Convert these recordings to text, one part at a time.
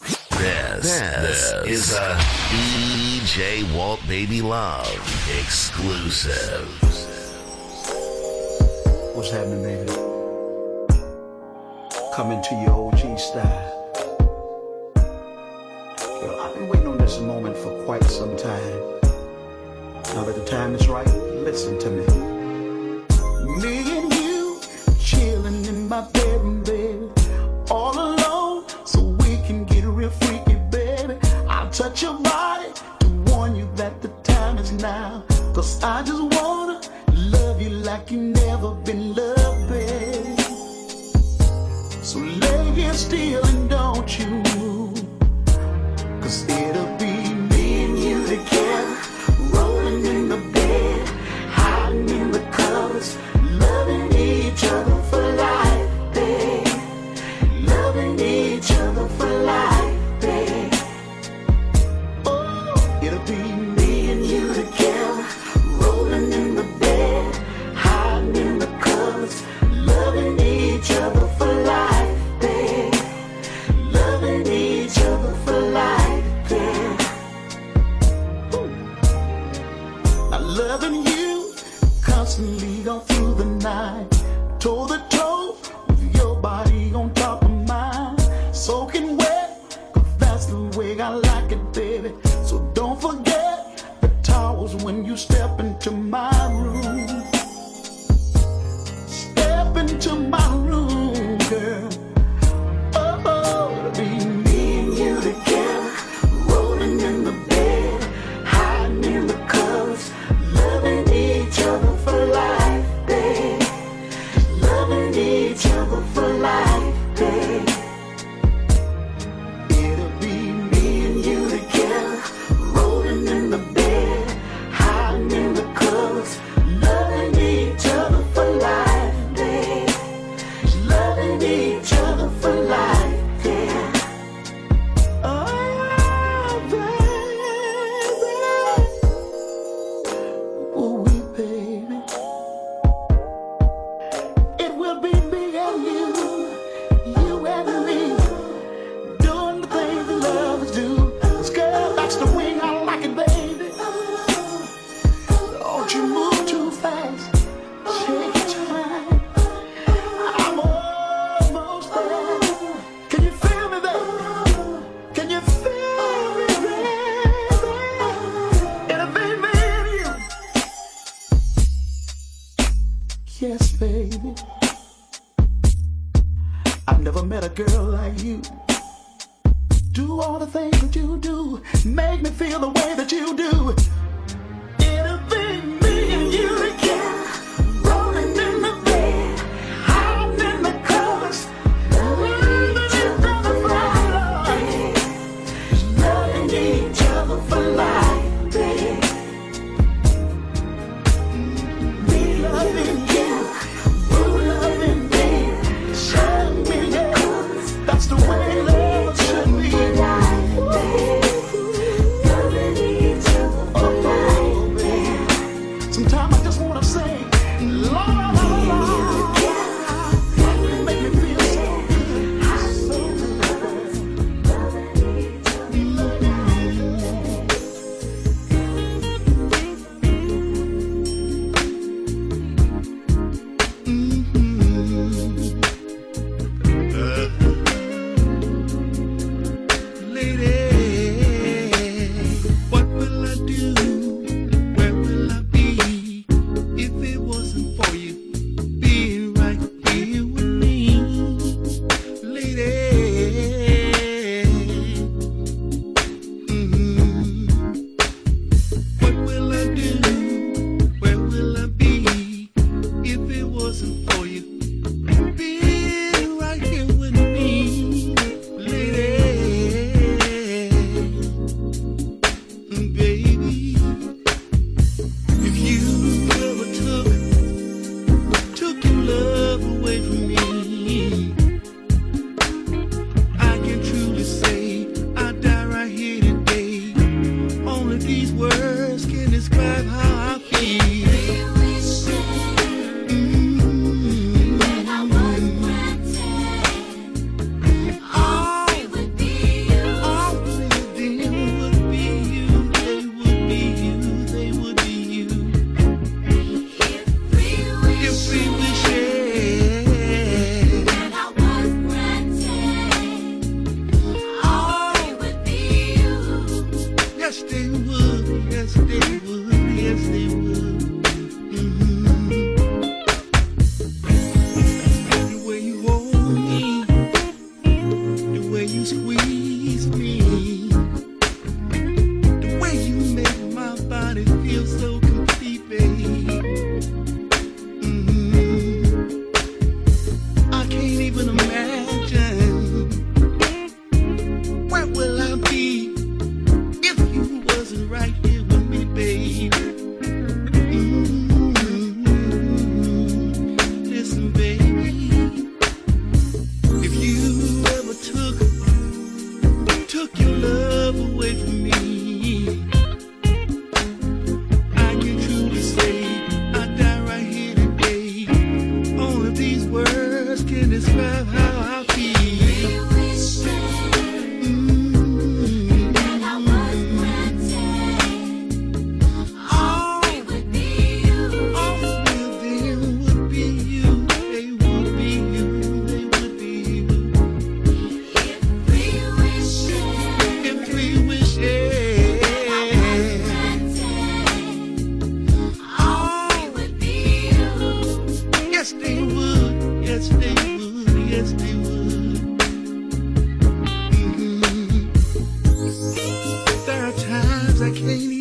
This, this is a DJ Walt Baby Love exclusive. What's happening, baby? Coming to your OG style. Girl, I've been waiting on this moment for quite some time. Now that the time is right, listen to me. Me and you chilling in my bed Cause I just wanna love you like you never been loved, babe. So lay here still and don't you move. Cause it'll I can't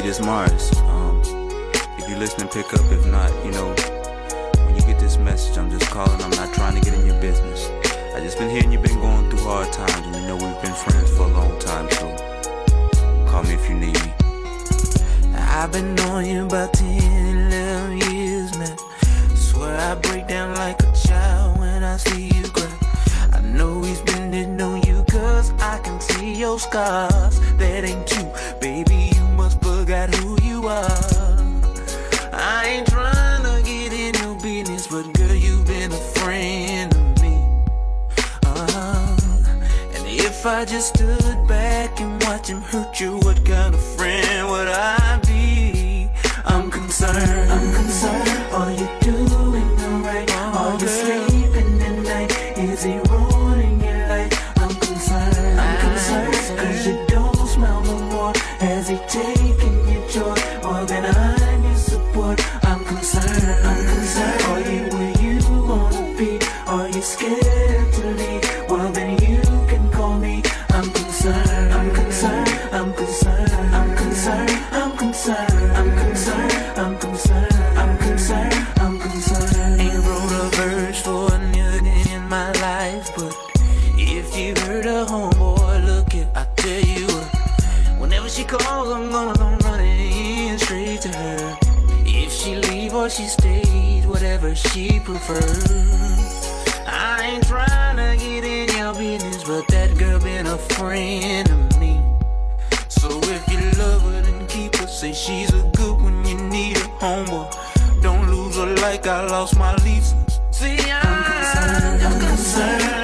this Mars. Um, if you listening, pick up. If not, you know, when you get this message, I'm just calling. I'm not trying to get in your business. I just been hearing you've been going through hard times, and you know we've been friends for a long time. So call me if you need me. I've been knowing you about 10, 11 years, man. Swear I break down like a child when I see you cry. I know he's been hitting on you cause I can see your scars. That ain't you, baby, forgot who you are. I ain't trying to get in your business, but girl, you've been a friend of me. Uh, and if I just stood back and watched him hurt you, what kind of friend would I be? I'm concerned. But that girl been a friend of me. So if you love her, then keep her. Say she's a good when you need a homeboy. Don't lose her like I lost my Lisa. See, I'm concerned. I'm concerned.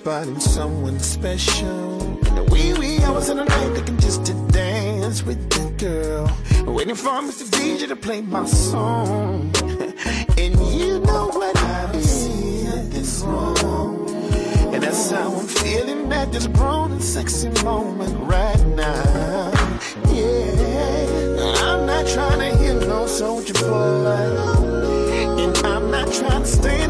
spotting someone special. And the wee wee hours in the night looking just to dance with the girl. Waiting for Mr. DJ to play my song. and you know what I see this wrong. And that's how I'm feeling at this grown and sexy moment right now. Yeah, I'm not trying to hear no soldier boy. And I'm not trying to stand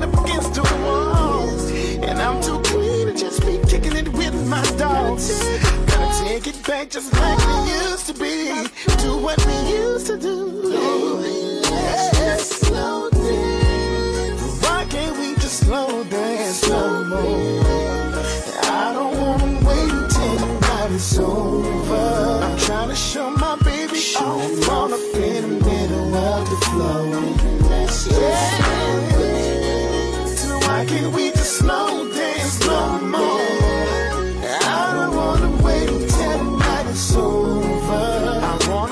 Gotta take it back just like we used to be. Do what we used to do. Yes, slow dance. Why can't we just slow dance no more? I don't wanna wait until the night is over. I'm trying to show my baby off all up in the middle of the floor. Yeah.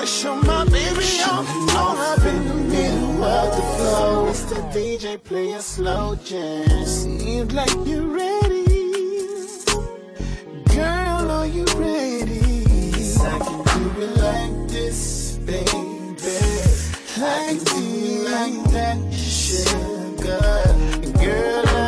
Show my baby off all up in the middle of the floor. Mr. DJ, play a slow jam. Seems like you're ready. Girl, are you ready? Yes, I can do it like this, baby. Do it like that, sugar. Girl,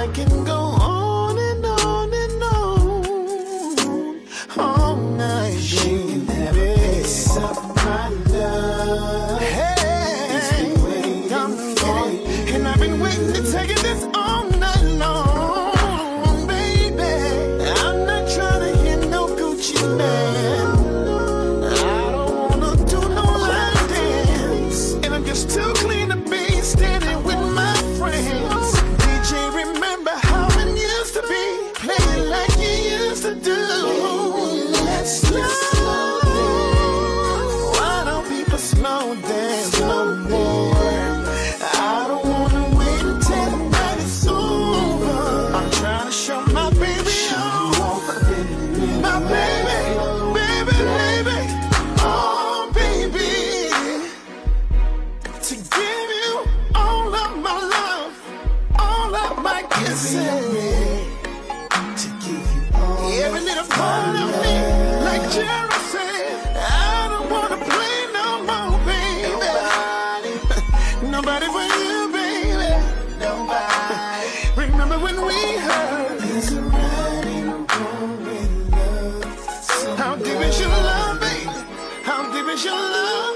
promise your love.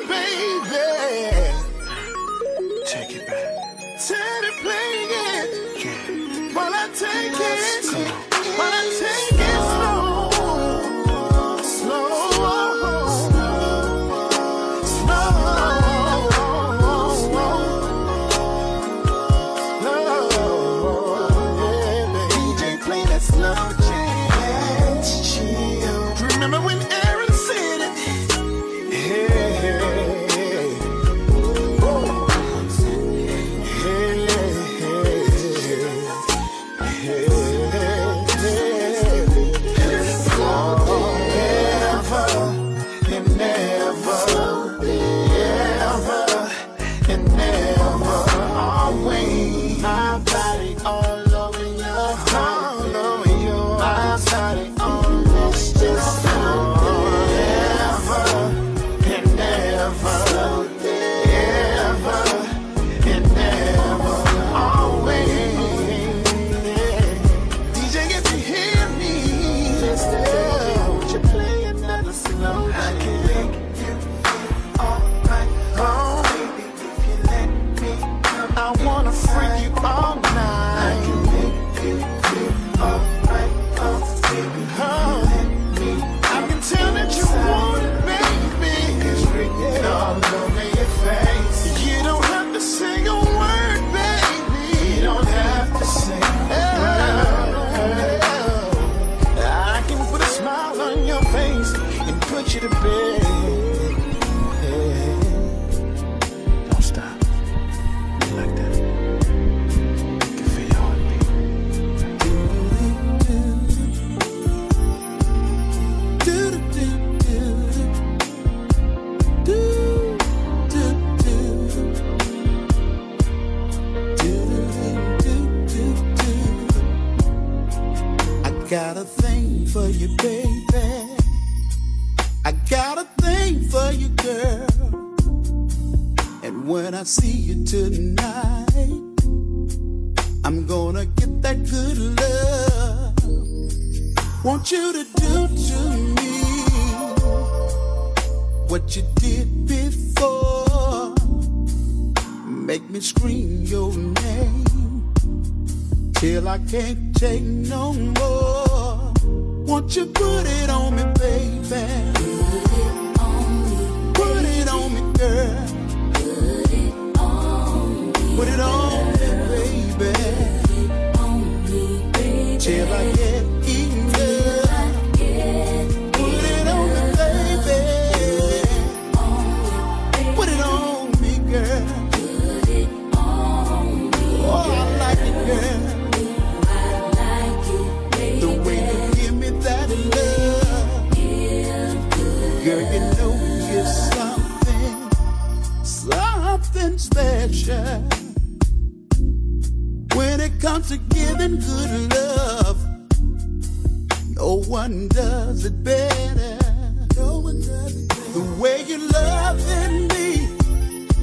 It comes to giving good love, no one does it better. No one does it better. The way you loving me,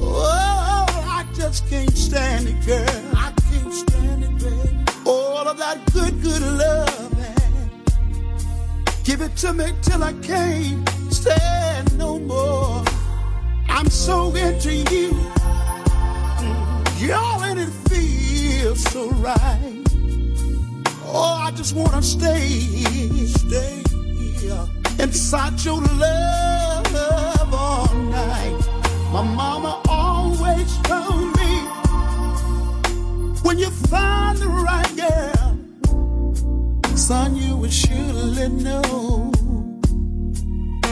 oh, I just can't stand it, girl. I can't stand it, baby. All of that good, good love, man. Give it to me till I can't stand no more. I'm so into you. Mm, Y'all and it feels so right. Oh, I just wanna stay, stay inside your love all night. My mama always told me when you find the right girl, son, you will surely know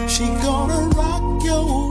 she gonna rock your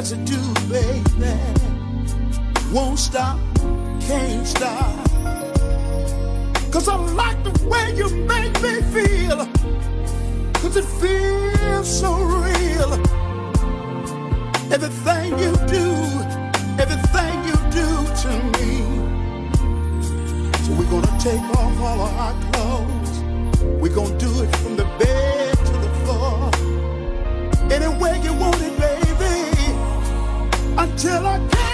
got to do, baby. Won't stop, can't stop. Cause I like the way you make me feel. Cause it feels so real. Everything you do, everything you do to me. So we're gonna take off all of our clothes. We're gonna do it from the bed to the floor. Any way you want it, baby until I can.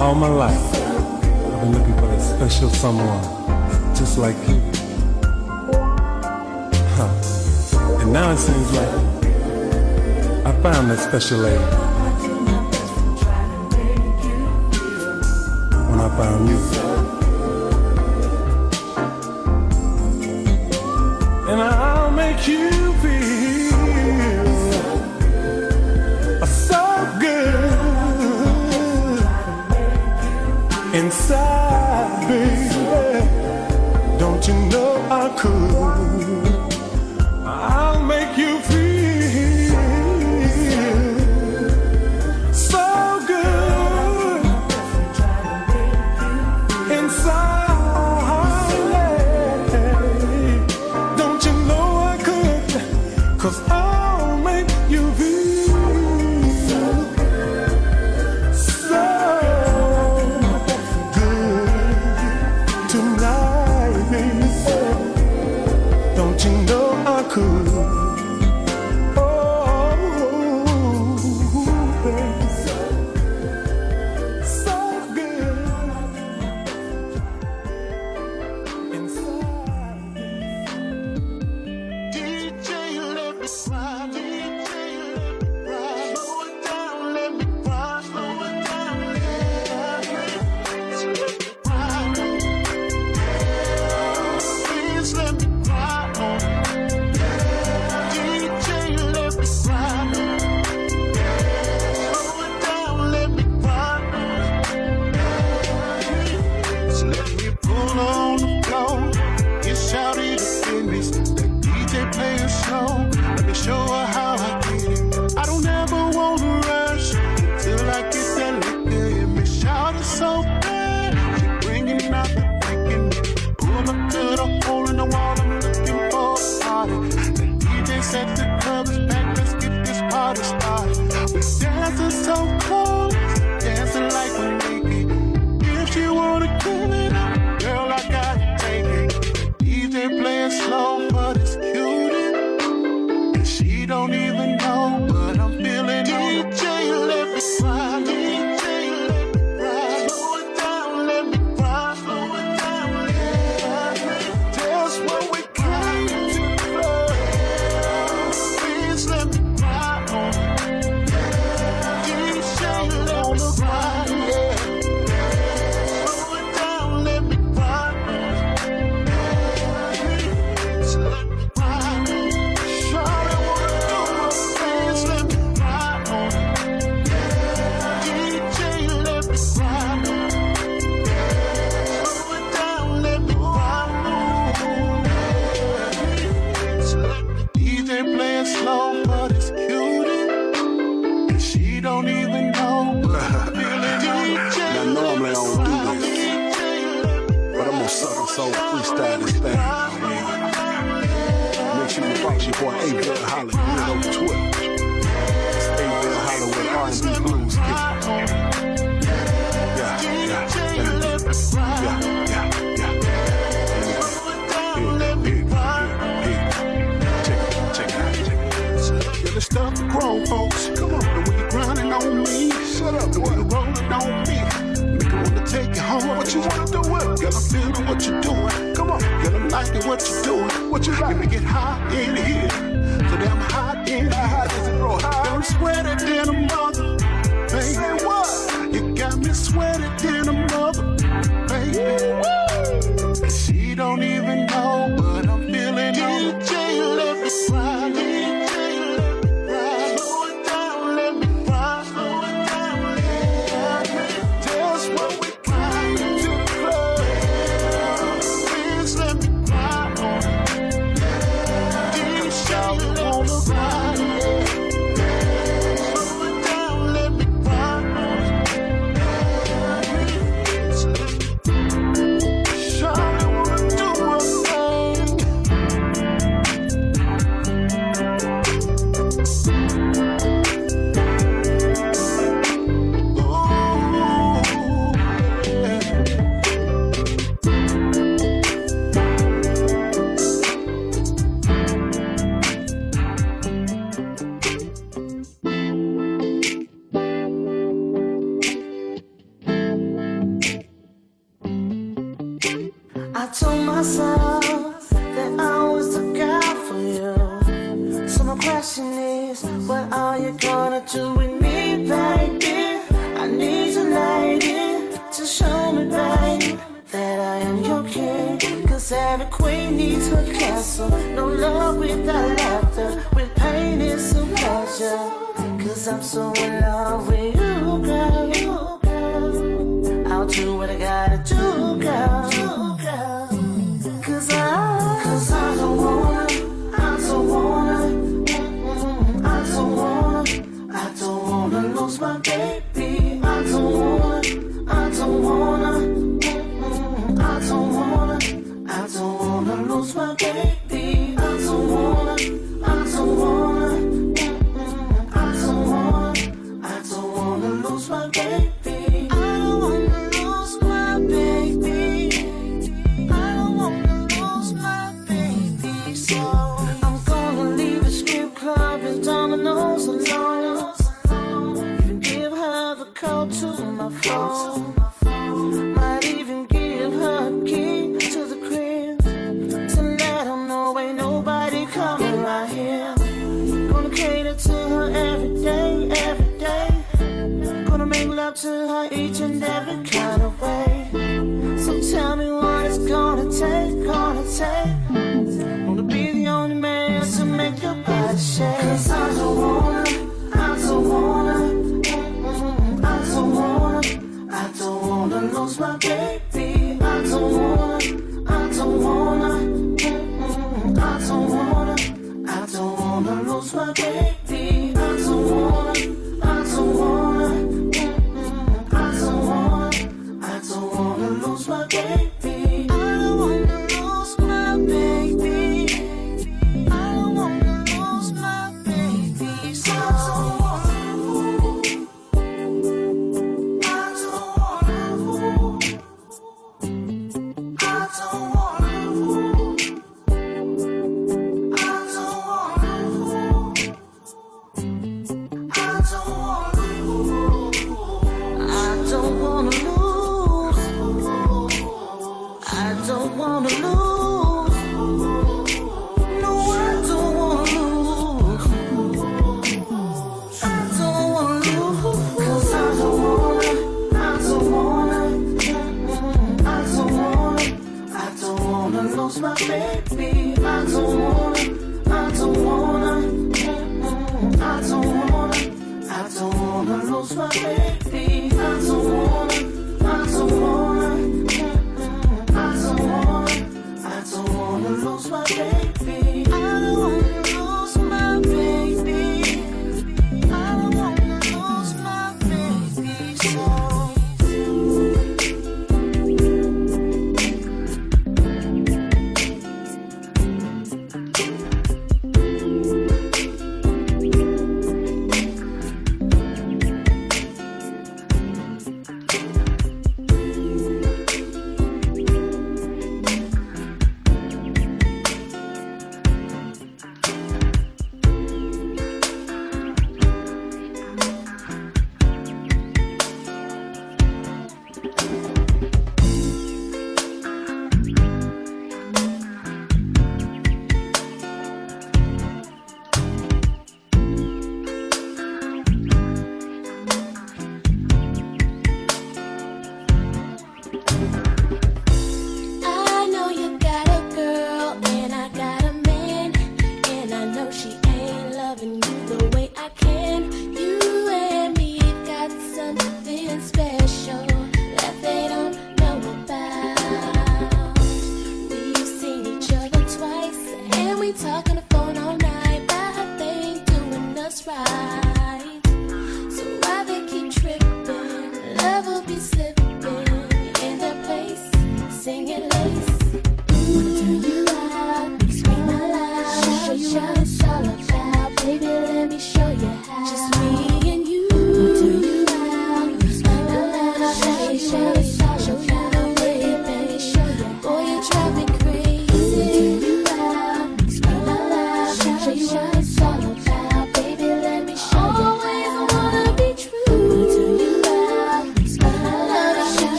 All my life, I've been looking for that special someone, just like you. Huh. And now it seems like I found that special lady. When I found you. And I'll make you feel. inside, baby. Don't you know I could? Bill Holland, you know Twitter. Stay Bill Holland with R&B blues. Yeah, yeah, yeah, yeah, yeah, yeah. Stuff to grow, folks. Come on, the way you're grinding on me. Shut up, the way you're rolling on me. Make it wanna take it home. What you wanna do with? Girl, I'm feeling what you're doing. Come on, girl, I'm liking what you're doing. What you like? Gonna get high in here damn hot, get hot. Does it grow hot? I'm sweaty than a mother. Baby. Say what? You got me sweaty than a mother. Baby. Woo! She don't even to a castle. No love without laughter. When pain is a pleasure. Cause I'm so in love with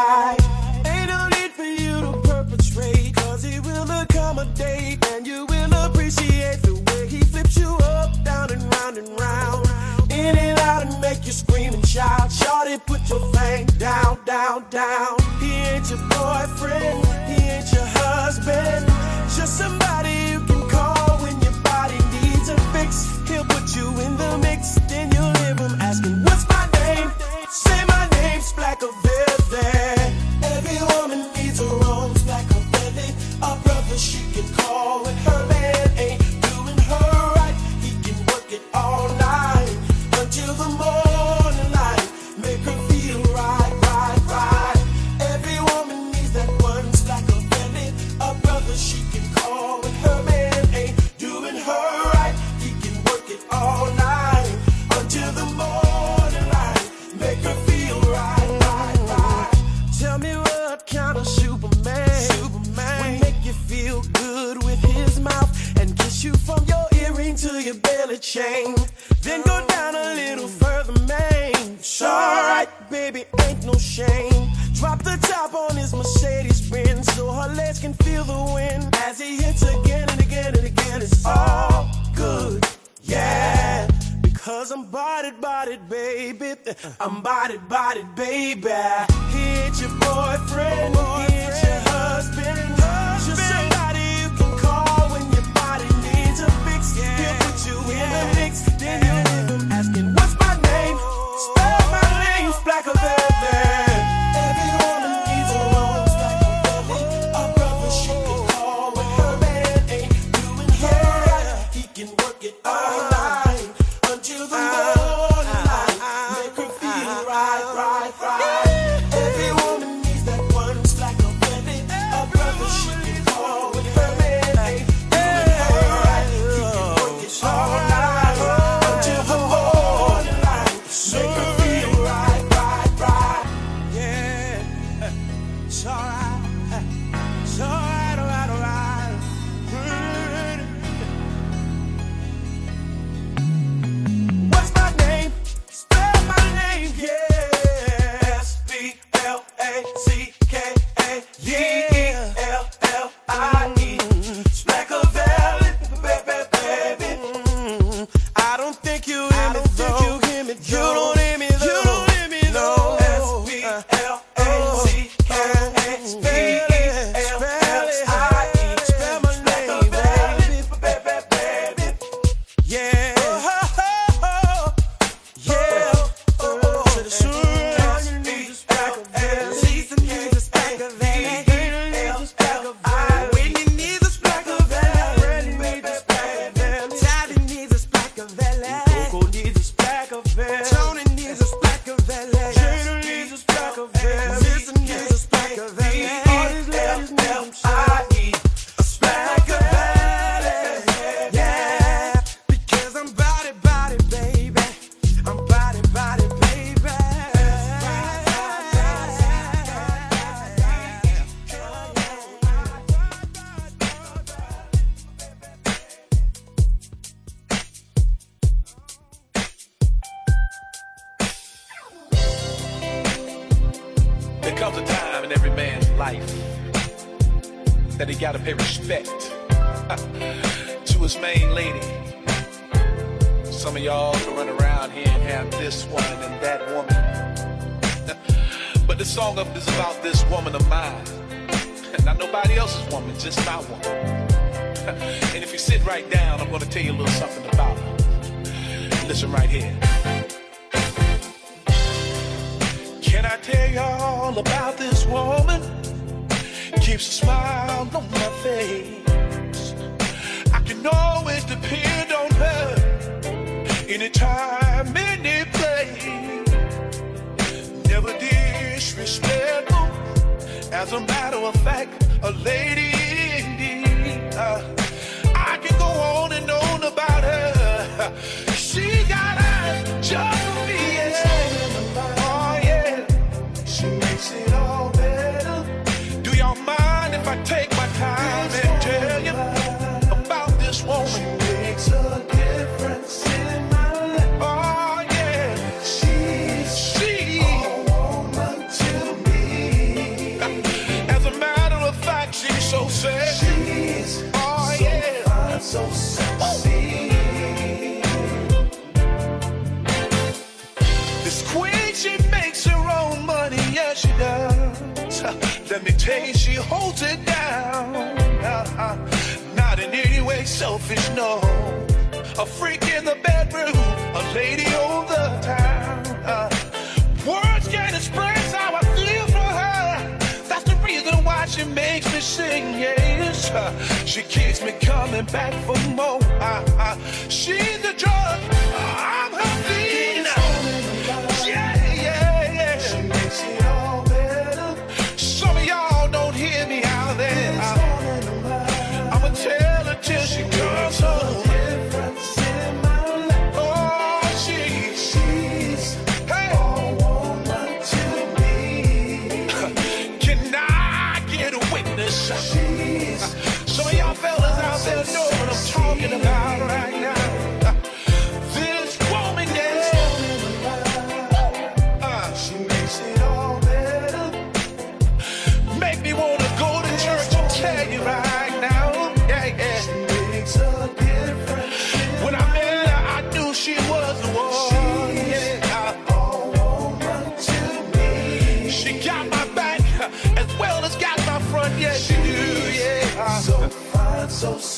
lie. Ain't no need for you to perpetrate, cause he will accommodate, and you will appreciate the way he flips you up, down, and round and round. In and out and make you scream and shout. Shorty, put your thing down, down, down. He ain't your boyfriend, he ain't your husband, just somebody you can call when your body needs a fix. He'll put you in the mix, then you'll hear him asking, What's my name? Say my name, Splack of I'm body body baby. got it, babe. a a lady. she holds it down. Uh-uh. Not in any way selfish, no. A freak in the bedroom, a lady on the town. Uh, words can't express how I feel for her. That's the reason why she makes me sing. Yes, uh, she keeps me coming back for more. Uh-uh. she's the drug, I'm her fiend. so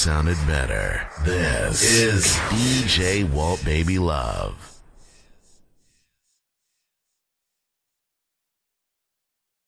sounded better. This is DJ Walt Baby Love.